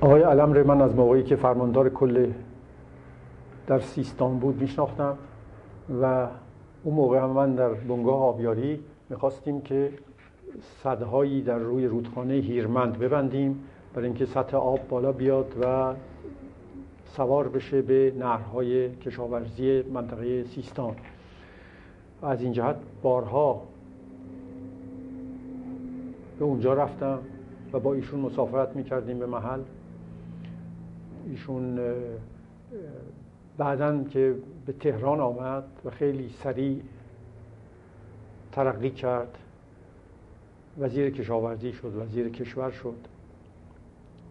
آقای علم من از موقعی که فرماندار کل در سیستان بود میشناختم و اون موقع هم من در بنگاه آبیاری می‌خواستیم که صدهایی در روی رودخانه هیرمند ببندیم برای اینکه سطح آب بالا بیاد و سوار بشه به نهرهای کشاورزی منطقه سیستان. و از این جهت بارها به اونجا رفتم و با ایشون مسافرت می‌کردیم به محل. ایشون بعدا که به تهران آمد و خیلی سریع ترقی کرد وزیر کشاورزی شد وزیر کشور شد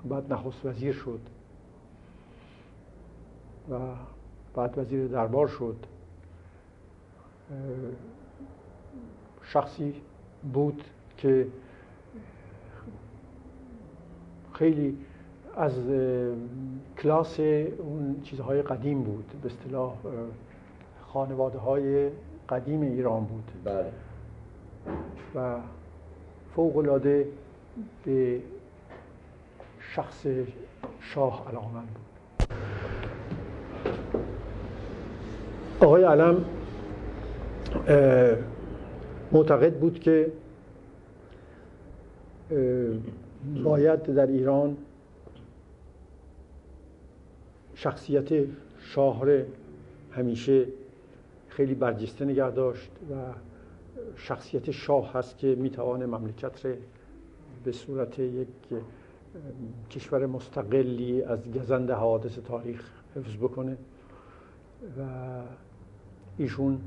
بعد نخست وزیر شد و بعد وزیر دربار شد. شخصی بود که خیلی از کلاس اون چیزهای قدیم بود. به اصطلاح خانواده های قدیم ایران بود. بله. و فوق العاده به شخص شاه علاقمند بود. آقای علم معتقد بود که باید در ایران شخصیت شاهره همیشه خیلی برجسته نگه داشت و شخصیت شاه هست که می‌توانه مملکت رو به صورت یک کشور مستقلی از گزند حوادث تاریخ حفظ بکنه و ایشون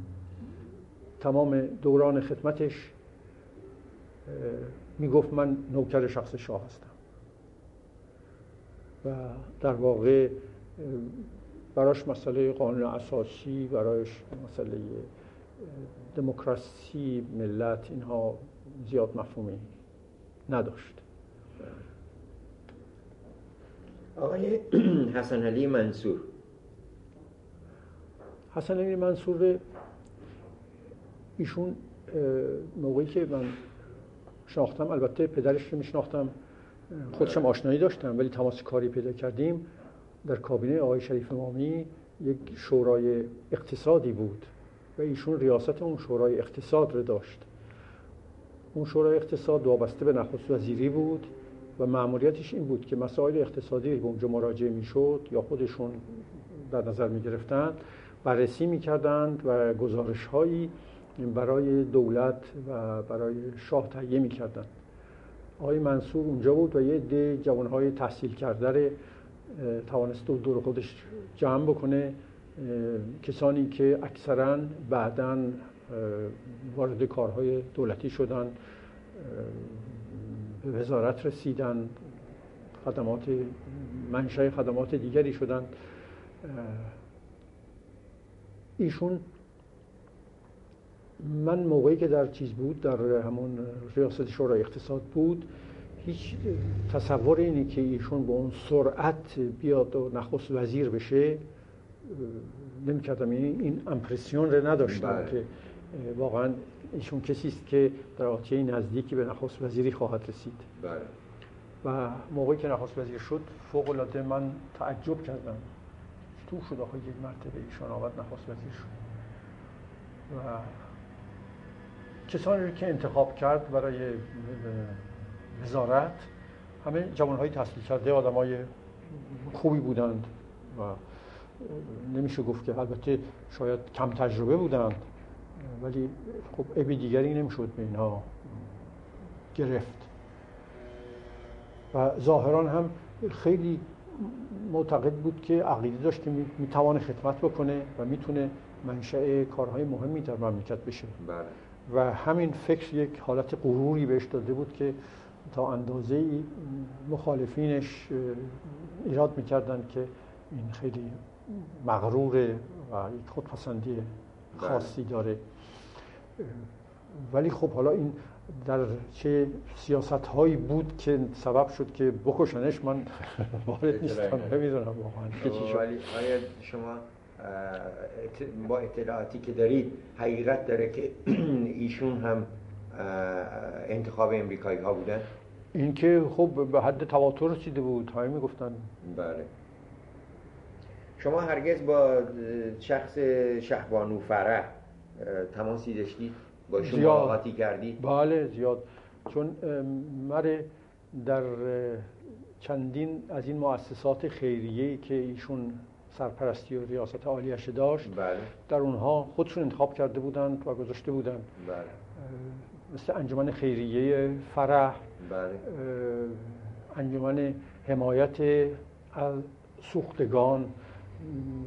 تمام دوران خدمتش می‌گفت من نوکر شخص شاه هستم و در واقع براش مسئله قانون اساسی برایش مسئله دموکراسی ملت اینها زیاد مفهومی نداشت. آقای حسن علی منصور. حسن علی منصور ایشون موقعی که من شناختم البته پدرش رو میشناختم خودشم آشنایی داشتم ولی تماس کاری پیدا کردیم. در کابینه آقای شریف امامی یک شورای اقتصادی بود و ایشون ریاست اون شورای اقتصاد رو داشت. اون شورای اقتصاد وابسته به نخست وزیری بود و معمولیتش این بود که مسائل اقتصادی به اونجا مراجعه می‌شد یا خودشون در نظر می گرفتن بررسی می کردند و گزارش هایی برای دولت و برای شاه تهیه می کردند آقای منصور اونجا بود و یه عده جوانهای تحصیل کرده توانست دور خودش جمع بکنه کسانی که اکثرا بعدا وارد کارهای دولتی شدن به وزارت رسیدن خدمات منشأ خدمات دیگری شدن. ایشون من موقعی که در چیز بود در همون ریاست شورای اقتصاد بود هیچ تصور اینی که ایشون به اون سرعت بیاد و نخست وزیر بشه؟ نمی کردم یعنی این امپرسیون رو نداشتم بله. که واقعا ایشون کسی است که در آتیه نزدیکی به نخست وزیری خواهد رسید. بله. و موقعی که نخست وزیر شد فوق العاده من تعجب کردم. تو شد آخه یک مرتبه ایشان آمد نخست وزیر شد. و کسانی که انتخاب کرد برای وزارت همه های تحصیل کرده های خوبی بودند و نمیشه گفت که البته شاید کم تجربه بودند ولی خب عیب دیگری نمی‌شد به اینها گرفت و ظاهران هم خیلی معتقد بود که عقیده داشت که می‌توانه خدمت بکنه و می‌تونه منشأ کارهای مهمی در مملکت بشه بله. و همین فکر یک حالت غروری بهش داده بود که تا اندازه مخالفینش ایراد می‌کردن که این خیلی مغروره و یک خودپسندی بله. خاصی داره. ولی خب حالا این در چه سیاست هایی بود که سبب شد که بکشنش من وارد نیستم نمی‌دونم واقعا ولی شما با اطلاعاتی که دارید حقیقت داره که ایشون هم انتخاب امریکایی ها بودن؟ اینکه خب به حد تواتر رسیده بود. همه می‌گفتن. بله. شما هرگز با شخص شهبانو فرح تماسی داشتید با شما ملاقاتی کردید بله زیاد. چون مره در چندین از این مؤسسات خیریه که ایشون سرپرستی و ریاست عالیش داشت بله. در اونها خودشون انتخاب کرده بودند و گذاشته بودند. بله. مثل انجمن خیریه فرح. انجمن حمایت از سوختگان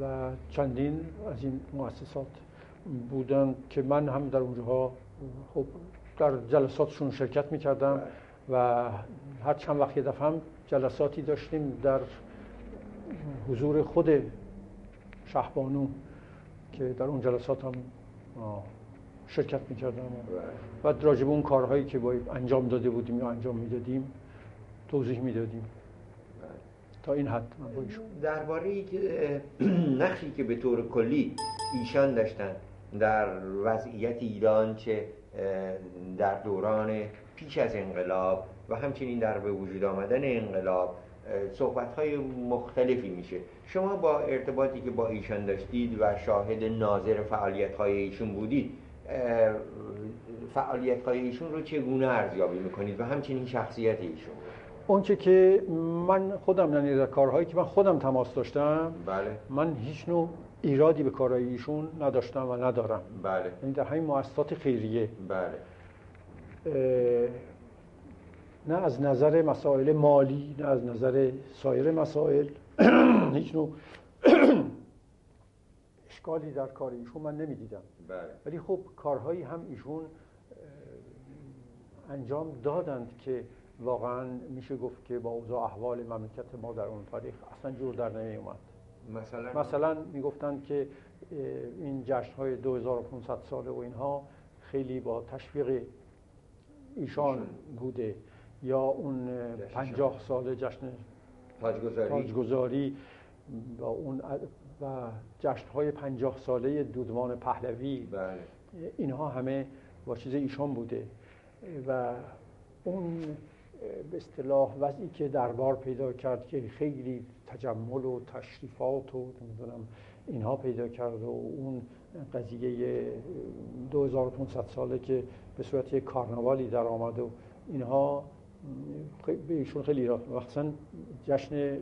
و چندین از این مؤسسات بودن که من هم در اونجاها خب در جلساتشون شرکت می‌کردم و هر چند وقت یه دفعه هم جلساتی داشتیم در حضور خود شهبانو که در اون جلسات هم شرکت می‌کردم. و راجب اون کارهایی که باید انجام داده بودیم یا انجام می‌دادیم توضیح می‌دادیم. تا این حد درباره نقشی که به طور کلی ایشان داشتن در وضعیت ایران چه در دوران پیش از انقلاب و همچنین در به وجود آمدن انقلاب صحبت های مختلفی میشه. شما با ارتباطی که با ایشان داشتید و شاهد ناظر فعالیت های ایشون بودید فعالیت های ایشون رو چگونه ارزیابی می‌کنید و همچنین شخصیت ایشون اونچه که من خودم یعنی در کارهایی که من خودم تماس داشتم بله. من هیچ نوع ایرادی به کارهای ایشون نداشتم و ندارم بله. یعنی در همین مؤسسات خیریه بله. نه از نظر مسائل مالی نه از نظر سایر مسائل هیچ نوع اشکالی در کار ایشون من نمی‌دیدم. بله. ولی خب کارهایی هم ایشون انجام دادند که واقعا میشه گفت که با اوضاع احوال مملکت ما در اون تاریخ اصلا جور در نمی اومد مثلا؟ مثلا می‌گفتند که این جشن های 2500 ساله و اینها خیلی با تشویق ایشان بوده. یا اون پنجاه سال جشن تاجگذاری, تاجگذاری و اون و جشن های پنجاه ساله دودمان پهلوی بله. اینها همه با چیز ایشان بوده و اون به اصطلاح وضعی که دربار پیدا کرد که خیلی تجمل و تشریفات و نمی‌دونم اینها پیدا کرد و اون قضیه 2500 ساله که به صورت یک کارناوالی در آمد و اینها به ایشون خیلی ایراد مخصوصا جشن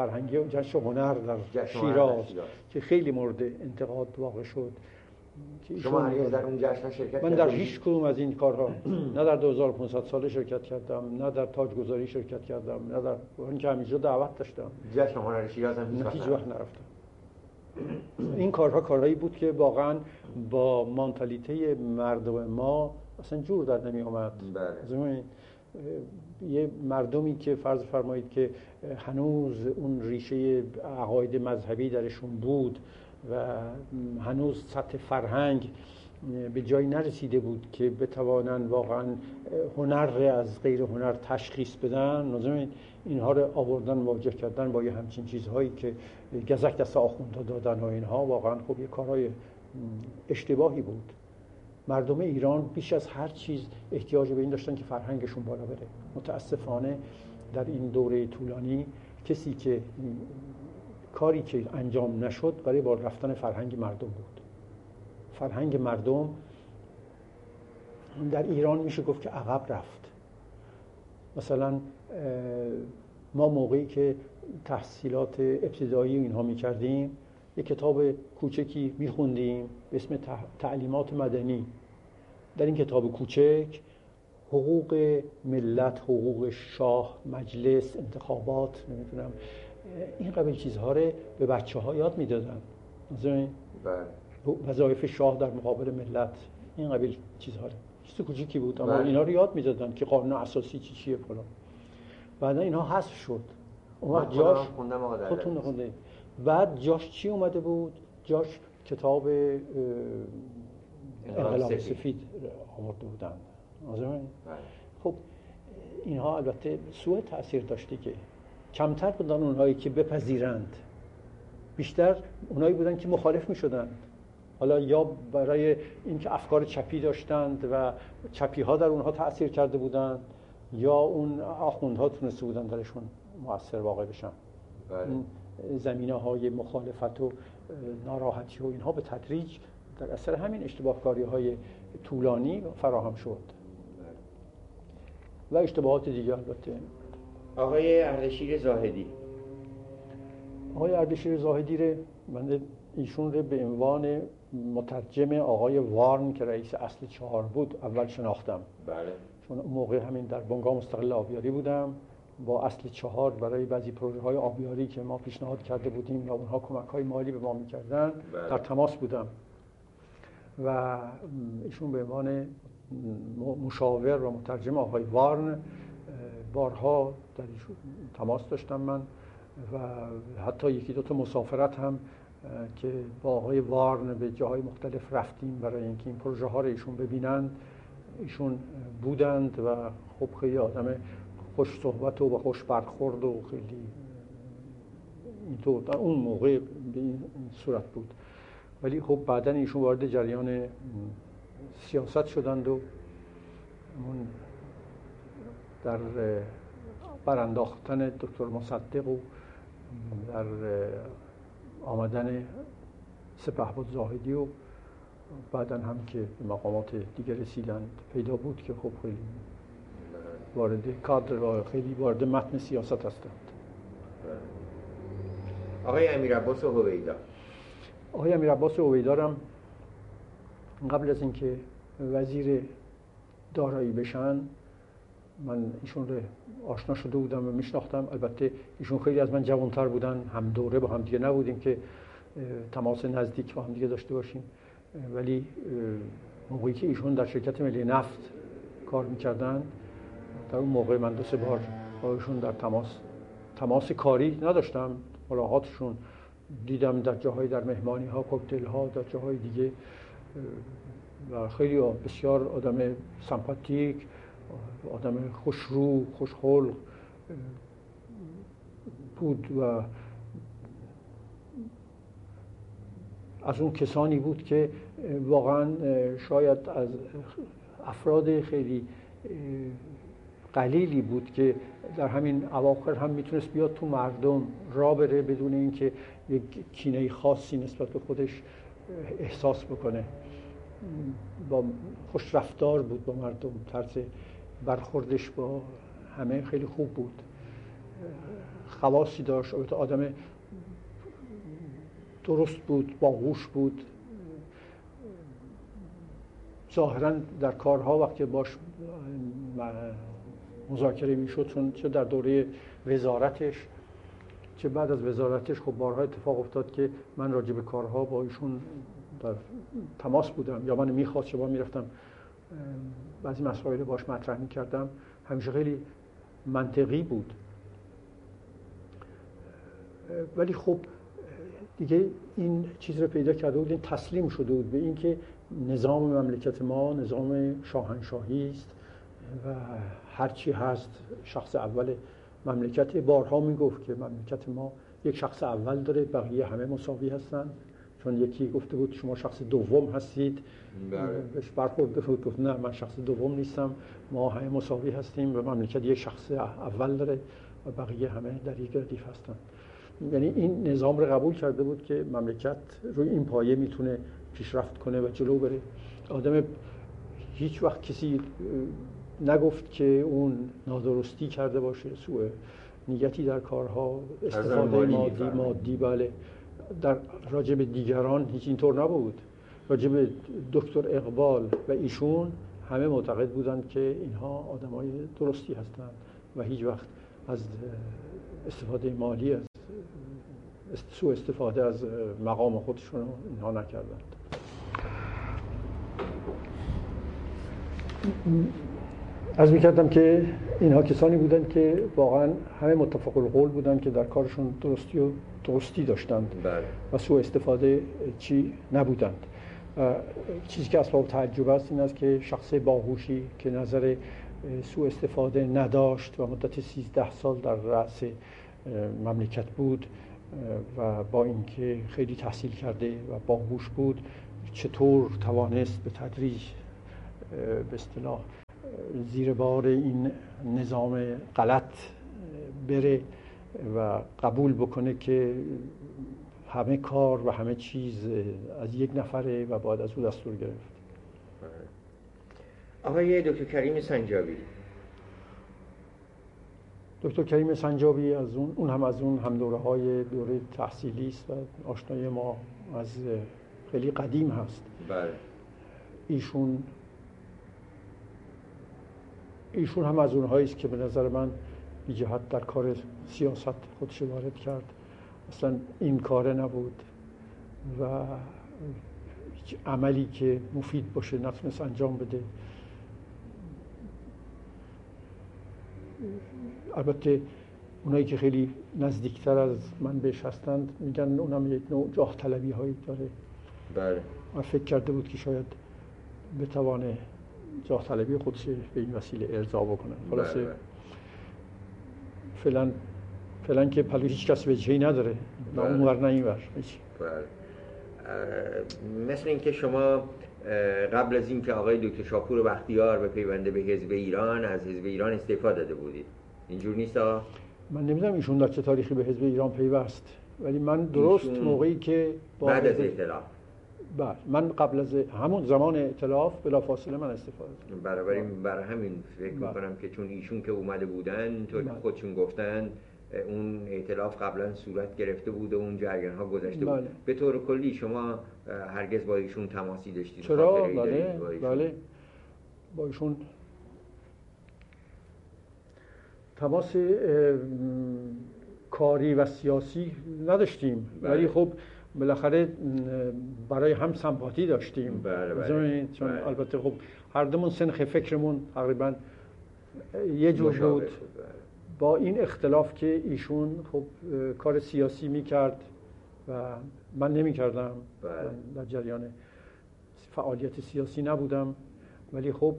فرهنگی و جشن هنر در شیراز که خیلی مورد انتقاد واقع شد. شما هرگز در اون جشن شرکت من در هیچ کدوم از این کارها نه در 2500 ساله شرکت کردم نه در تاجگذاری شرکت کردم نه در اون که همیشه دعوت داشتم. جشن هنر شیراز هم هیچ وقت نرفتم. این کارها کارهایی بود که واقعا با مانتالیته مردم ما اصلا جور در نمی آمد بله. یه مردمی که فرض فرمایید که هنوز اون ریشه عقاید مذهبی درشون بود و هنوز سطح فرهنگ به جایی نرسیده بود که بتوانن واقعا هنر از غیر هنر تشخیص بدن لازم اینها رو آوردن واجه کردن با یه همچین چیزهایی که گزک دست آخونده دادن و اینها. واقعا خب یه کارهای اشتباهی بود. مردم ایران بیش از هر چیز احتیاج به این داشتن که فرهنگشون بالا بره. متاسفانه در این دوره طولانی کسی که کاری که انجام نشد برای بار رفتن فرهنگ مردم بود. فرهنگ مردم در ایران میشه گفت که عقب رفت. مثلا ما موقعی که تحصیلات ابتدایی اینها می‌کردیم یک کتاب کوچکی میخوندیم به اسم تعلیمات مدنی. در این کتاب کوچک حقوق ملت حقوق شاه مجلس انتخابات نمی‌دونم این قبیل چیزها رو به بچه ها یاد می‌دادن. بله. وظایف شاه در مقابل ملت این قبیل چیزها رو. چیز کوچیکی بود اما بله. اینا رو یاد می‌دادن که قانون اساسی چی چیه فلان. بعدا اینها حذف شد. اون جاش خودتون خونده بعد جاش چی اومده بود؟ جاش کتاب انقلاب سفید آورده بودن بله. خب اینها البته سوء تاثیر داشته که کمتر بودن اونهایی که بپذیرند بیشتر اونهایی بودن که مخالف می شدند حالا یا برای اینکه افکار چپی داشتند و چپی ها در اونها تاثیر کرده بودند یا اون آخوندها تونسته بودن درشون موثر واقع بشن بله. زمینه های مخالفت و ناراحتی و اینها به تدریج در اثر همین اشتباهکاری های طولانی فراهم شد. و اشتباهات دیگه البته. آقای اردشیر زاهدی. آقای اردشیر زاهدی رو من ایشون رو به عنوان مترجم آقای وارن که رئیس اصل چهار بود اول شناختم. بله. چون موقع همین در بنگاه مستقل آبیاری بودم با اصل چهار برای بعضی پروژه های آبیاری که ما پیشنهاد کرده بودیم یا اونها کمک های مالی به ما می‌کردن بله. در تماس بودم. و ایشون به عنوان مشاور و مترجم آقای وارن بارها در تماس داشتم من و حتی یکی دو تا مسافرت هم که با آقای وارن به جاهای مختلف رفتیم برای اینکه این پروژه ها رو ایشون ببینند. ایشون بودند و خب خیلی آدم خوش صحبت و خوش برخورد و خیلی اینطور اون موقع به این صورت بود. ولی خب بعدا ایشون وارد جریان سیاست شدند و در برانداختن دکتر مصدق و در آمدن سپه بود زاهدی و بعدا هم که به مقامات دیگر رسیدند پیدا بود که خب خیلی وارد کادر و خیلی وارد متن سیاست هستند. آقای امیر عباس هویدا. آقای امیر عباس هویدا قبل از اینکه وزیر دارایی بشن من ایشون رو آشنا شده بودم و میشناختم. البته ایشون خیلی از من جوانتر بودن هم دوره با هم دیگه نبودیم که تماس نزدیک با هم دیگه داشته باشیم. ولی موقعی که ایشون در شرکت ملی نفت کار می‌کردن در اون موقع من دو سه بار با ایشون در تماس تماس کاری نداشتم ملاقاتشون دیدم در جاهای در مهمانی ها کوکتل ها در جاهای دیگه و خیلی بسیار آدم سمپاتیک آدم خوشرو خوشخلق بود و از اون کسانی بود که واقعا شاید از افراد خیلی قلیلی بود که در همین اواخر هم می‌تونست بیاد تو مردم را بره بدون اینکه یک کینه خاصی نسبت به خودش احساس بکنه. با خوش رفتار بود با مردم طرز برخوردش با همه خیلی خوب بود. خواصی داشت آدم درست بود باهوش بود. ظاهرا در کارها وقتی باش مذاکره می‌شد چون چه در دوره وزارتش چه بعد از وزارتش خب بارها اتفاق افتاد که من راجع به کارها با ایشون در تماس بودم. یا من می‌خواست شما می‌رفتم. بعضی مسائل باش مطرح می‌کردم. همیشه خیلی منطقی بود. ولی خب دیگه این چیز رو پیدا کرده بود این تسلیم شده بود به اینکه نظام مملکت ما نظام شاهنشاهی است. و هرچی هست شخص اول مملکت. بارها می‌گفت که مملکت ما یک شخص اول داره بقیه همه مساوی هستن. چون یکی گفته بود شما شخص دوم هستید. بله. بهش برخورده بود گفت نه من شخص دوم نیستم. ما همه مساوی هستیم و مملکت یک شخص اول داره و بقیه همه در یک ردیف هستن. یعنی این نظام رو قبول کرده بود که مملکت روی این پایه می‌تونه پیشرفت کنه و جلو بره. آدم هیچ وقت کسی نگفت که اون نادرستی کرده باشه سوء نیتی در کارها استفاده مادی مادی بله. در راجب دیگران هیچ اینطور نبود. راجب دکتر اقبال و ایشون همه معتقد بودند که اینها آدمای درستی هستند و هیچ وقت از استفاده مالی از سوء استفاده از مقام خودشون اینها نکردند. از می‌کردم که اینها کسانی بودند که واقعا همه متفق القول بودند که در کارشون درستی و درستی داشتند بله. و سوء استفاده چی نبودند چیزی که اسباب تعجب است این است که شخص باهوشی که نظر سوء استفاده نداشت و مدت 13 سال در رأس مملکت بود و با اینکه خیلی تحصیل کرده و باهوش بود چطور توانست به تدریج به اصطلاح زیر بار این نظام غلط بره و قبول بکنه که همه کار و همه چیز از یک نفره و باید از او دستور گرفت. آقای دکتر کریم سنجابی. دکتر کریم سنجابی از اون اون هم از اون هم دوره های دوره تحصیلی است و آشنای ما از خیلی قدیم هست. بله. ایشون ایشون هم از اونهایی است که به نظر من بی جهت در کار سیاست خودش وارد کرد. اصلا این کاره نبود و عملی که مفید باشه نتونست انجام بده. البته اونایی که خیلی نزدیکتر از من بهش هستند میگن اونم یک نوع جاه طلبی هایی داره. بله. و فکر کرده بود که شاید بتوانه جاه طلبی خودش به این وسیله ارضا بکنه خلاصه بله، بله. فعلا فعلا که پلو هیچ کس به جایی نداره نه بله. اونور نه اینور هیچ. بله. اه، مثل اینکه شما قبل از اینکه آقای دکتر شاپور بختیار به پیونده به حزب ایران از حزب ایران استعفا داده بودید اینجور نیست آقا؟ من نمی‌دونم ایشون در چه تاریخی به حزب ایران پیوست ولی من درست ایشون موقعی که با بعد از اطلاع بله من قبل از همون زمان اطلاف بلافاصله من استفاده دادم برای برای همین فکر بله. می‌کنم که چون ایشون که اومده بودن که بله. خودشون گفتن اون ائتلاف قبلا صورت گرفته بود و اون جریان ها گذشته بود بله. به طور کلی شما هرگز با ایشون تماسی داشتید چرا بله دارید با ایشون؟ بله با ایشون تماس کاری و سیاسی نداشتیم بله. ولی خب بالاخره برای هم سمپاتی داشتیم بله، بله. می‌دونید؟ چون بله. البته خب هر دومون سنخ فکرمون تقریبا یه جور بود بله. با این اختلاف که ایشون خب کار سیاسی می‌کرد و من نمی‌کردم بله. در جریان فعالیت سیاسی نبودم ولی خب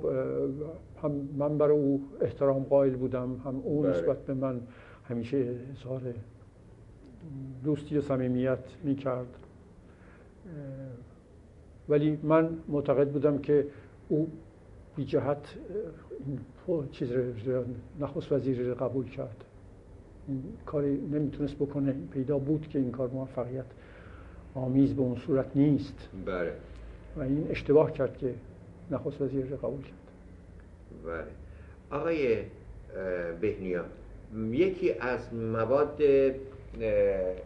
هم من برای او احترام قائل بودم هم او بله. نسبت به من همیشه اظهار دوستی و صمیمیت می‌کرد. ولی من معتقد بودم که او بی جهت این چیز رو- نخست وزیر رو قبول کرد. این کاری نمی‌تونست بکنه. پیدا بود که این کار موفقیت آمیز به اون صورت نیست. بله. و این اشتباه کرد که نخست وزیر رو قبول کرد. بله. آقای بهنیا یکی از مواد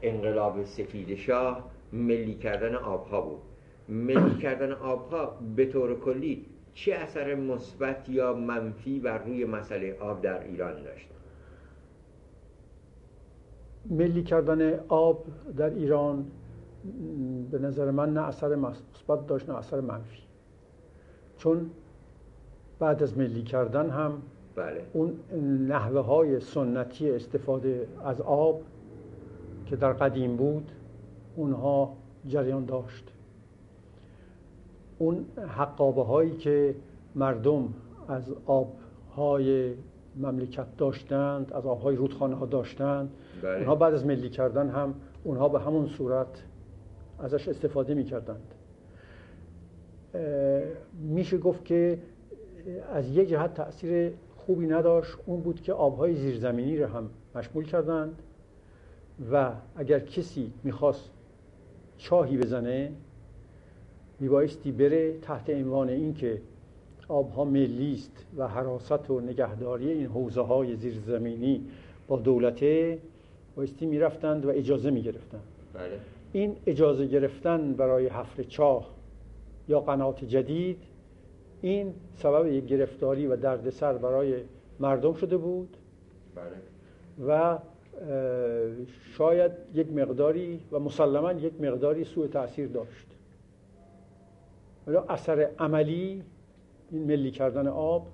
انقلاب سفید شاه ملی کردن آبها بود. ملی کردن آبها به طور کلی چه اثر مثبت یا منفی بر روی مسئله آب در ایران داشت؟ ملی کردن آب در ایران به نظر من نه اثر مثبت داشت نه اثر منفی. چون بعد از ملی کردن هم بله. اون نحوه های سنتی استفاده از آب که در قدیم بود اونها جریان داشت. اون حقابه هایی که مردم از آبهای مملکت داشتند از آبهای رودخانه ها داشتند بله. اونها بعد از ملی کردن هم اونها به همون صورت ازش استفاده می کردند میشه گفت که از یه جهت تاثیر خوبی نداشت اون بود که آبهای زیرزمینی رو هم مشمول کردند. و اگر کسی می‌خواست چاهی بزنه میبایستی بره تحت عنوان اینکه آبها ملی است و حراست و نگهداری این حوزه های زیرزمینی با دولته بایستی می‌رفتند و اجازه می‌گرفتند. بله. این اجازه گرفتن برای حفر چاه یا قنات جدید این سبب یک گرفتاری و دردسر برای مردم شده بود. بله. و شاید یک مقداری و مسلما یک مقداری سوء تاثیر داشت. ولی اثر عملی این ملی کردن آب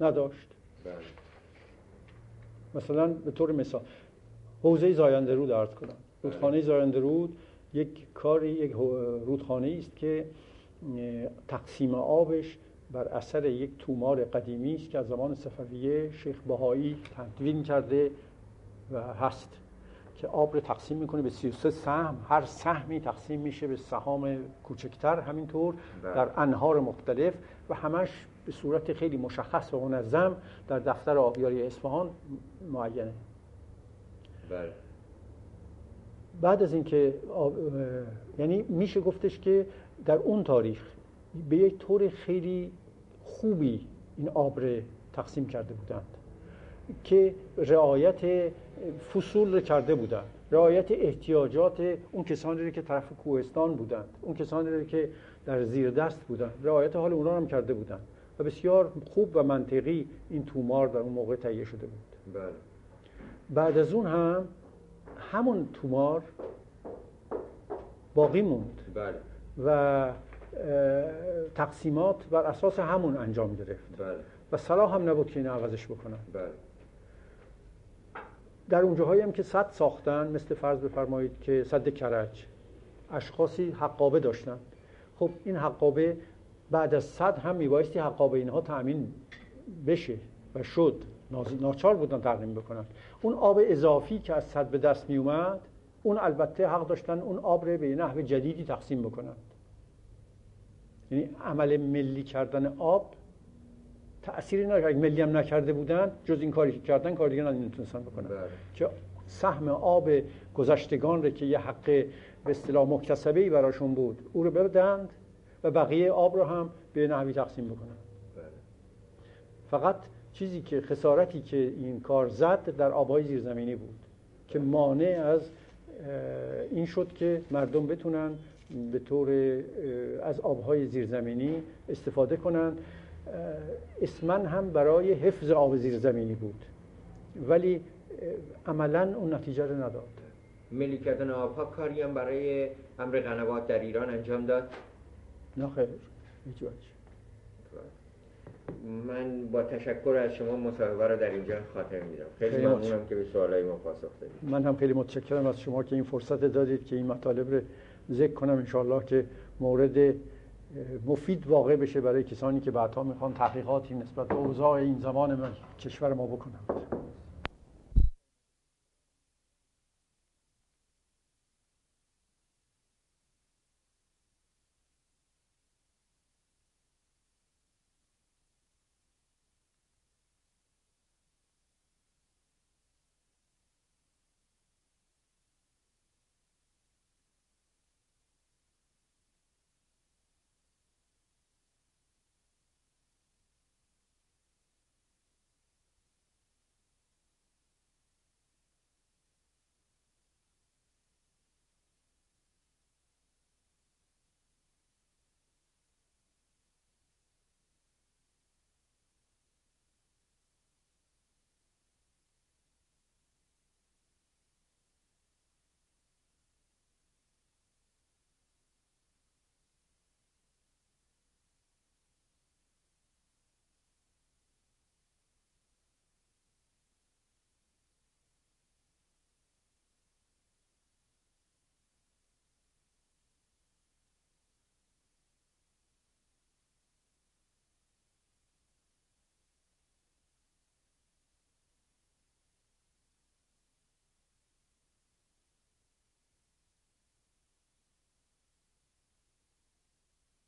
نداشت. بله. مثلا به طور مثال حوزه زاینده رود عرض کنم. رودخانه زاینده رود یک کاری یک رودخانه است که تقسیم آبش بر اثر یک تومار قدیمی است که از زمان صفویه شیخ بهایی تدوین کرده هست که آب رو تقسیم می‌کنه به 33 سهم. هر سهمی تقسیم میشه به سهام کوچکتر همینطور بله. در انهار مختلف و همش به صورت خیلی مشخص و منظم در دفتر آبیاری اصفهان معینه. بله. بعد از اینکه یعنی میشه گفتش که در اون تاریخ به یک طور خیلی خوبی این آب تقسیم کرده بودند که رعایت فصول رو کرده بودند رعایت احتیاجات اون کسانی رو که طرف کوهستان بودند اون کسانی رو که در زیر دست بودند رعایت حال اونا هم کرده بودند و بسیار خوب و منطقی این تومار در اون موقع تهیه شده بود بله. بعد از اون هم همون تومار باقی موند بله. و تقسیمات بر اساس همون انجام گرفت بله. و صلاح هم نبود که این عوضش بکنن بله. در اونجاهایی هم که صد ساختن مثل فرض بفرمایید که صد کرج. اشخاصی حقابه داشتن. خب این حقابه بعد از صد هم میبایستی حقابه اینها تأمین بشه و شد. ناچار بودن تقدیم بکنن. اون آب اضافی که از صد به دست میومد اون البته حق داشتن اون آب رو به نحو جدیدی تقسیم بکنن. یعنی عمل ملی کردن آب تأثیری اگه ملی هم نکرده بودن جز این کاری که کردن کار دیگه نمی‌تونستن بکنن. بله. که سهم آب گذشتگان رو که یه حق به اصطلاح مکتسبه ای براشون بود او رو بدند و بقیه آب رو هم به نحوی تقسیم بکنن. بله. فقط چیزی که خسارتی که این کار زد در آبهای زیرزمینی بود که مانع از این شد که مردم بتونن به طور از آبهای زیرزمینی استفاده کنن. اسمن هم برای حفظ آب زیرزمینی بود. ولی عملا اون نتیجه رو نداد. ملی کردن آبها کاری هم برای امر قنوات در ایران انجام داد؟ نه خیر هیچ من با تشکر از شما مصاحبه رو در اینجا خاطر میدم خیلی, خیلی ممنونم که به سوالای ما پاسخ دادید. من هم خیلی متشکرم از شما که این فرصت دادید که این مطالب رو ذکر کنم. انشاءالله که مورد مفید واقع بشه برای کسانی که بعدها می‌خوان تحقیقاتی نسبت به اوضاع این زمان من کشور ما بکنم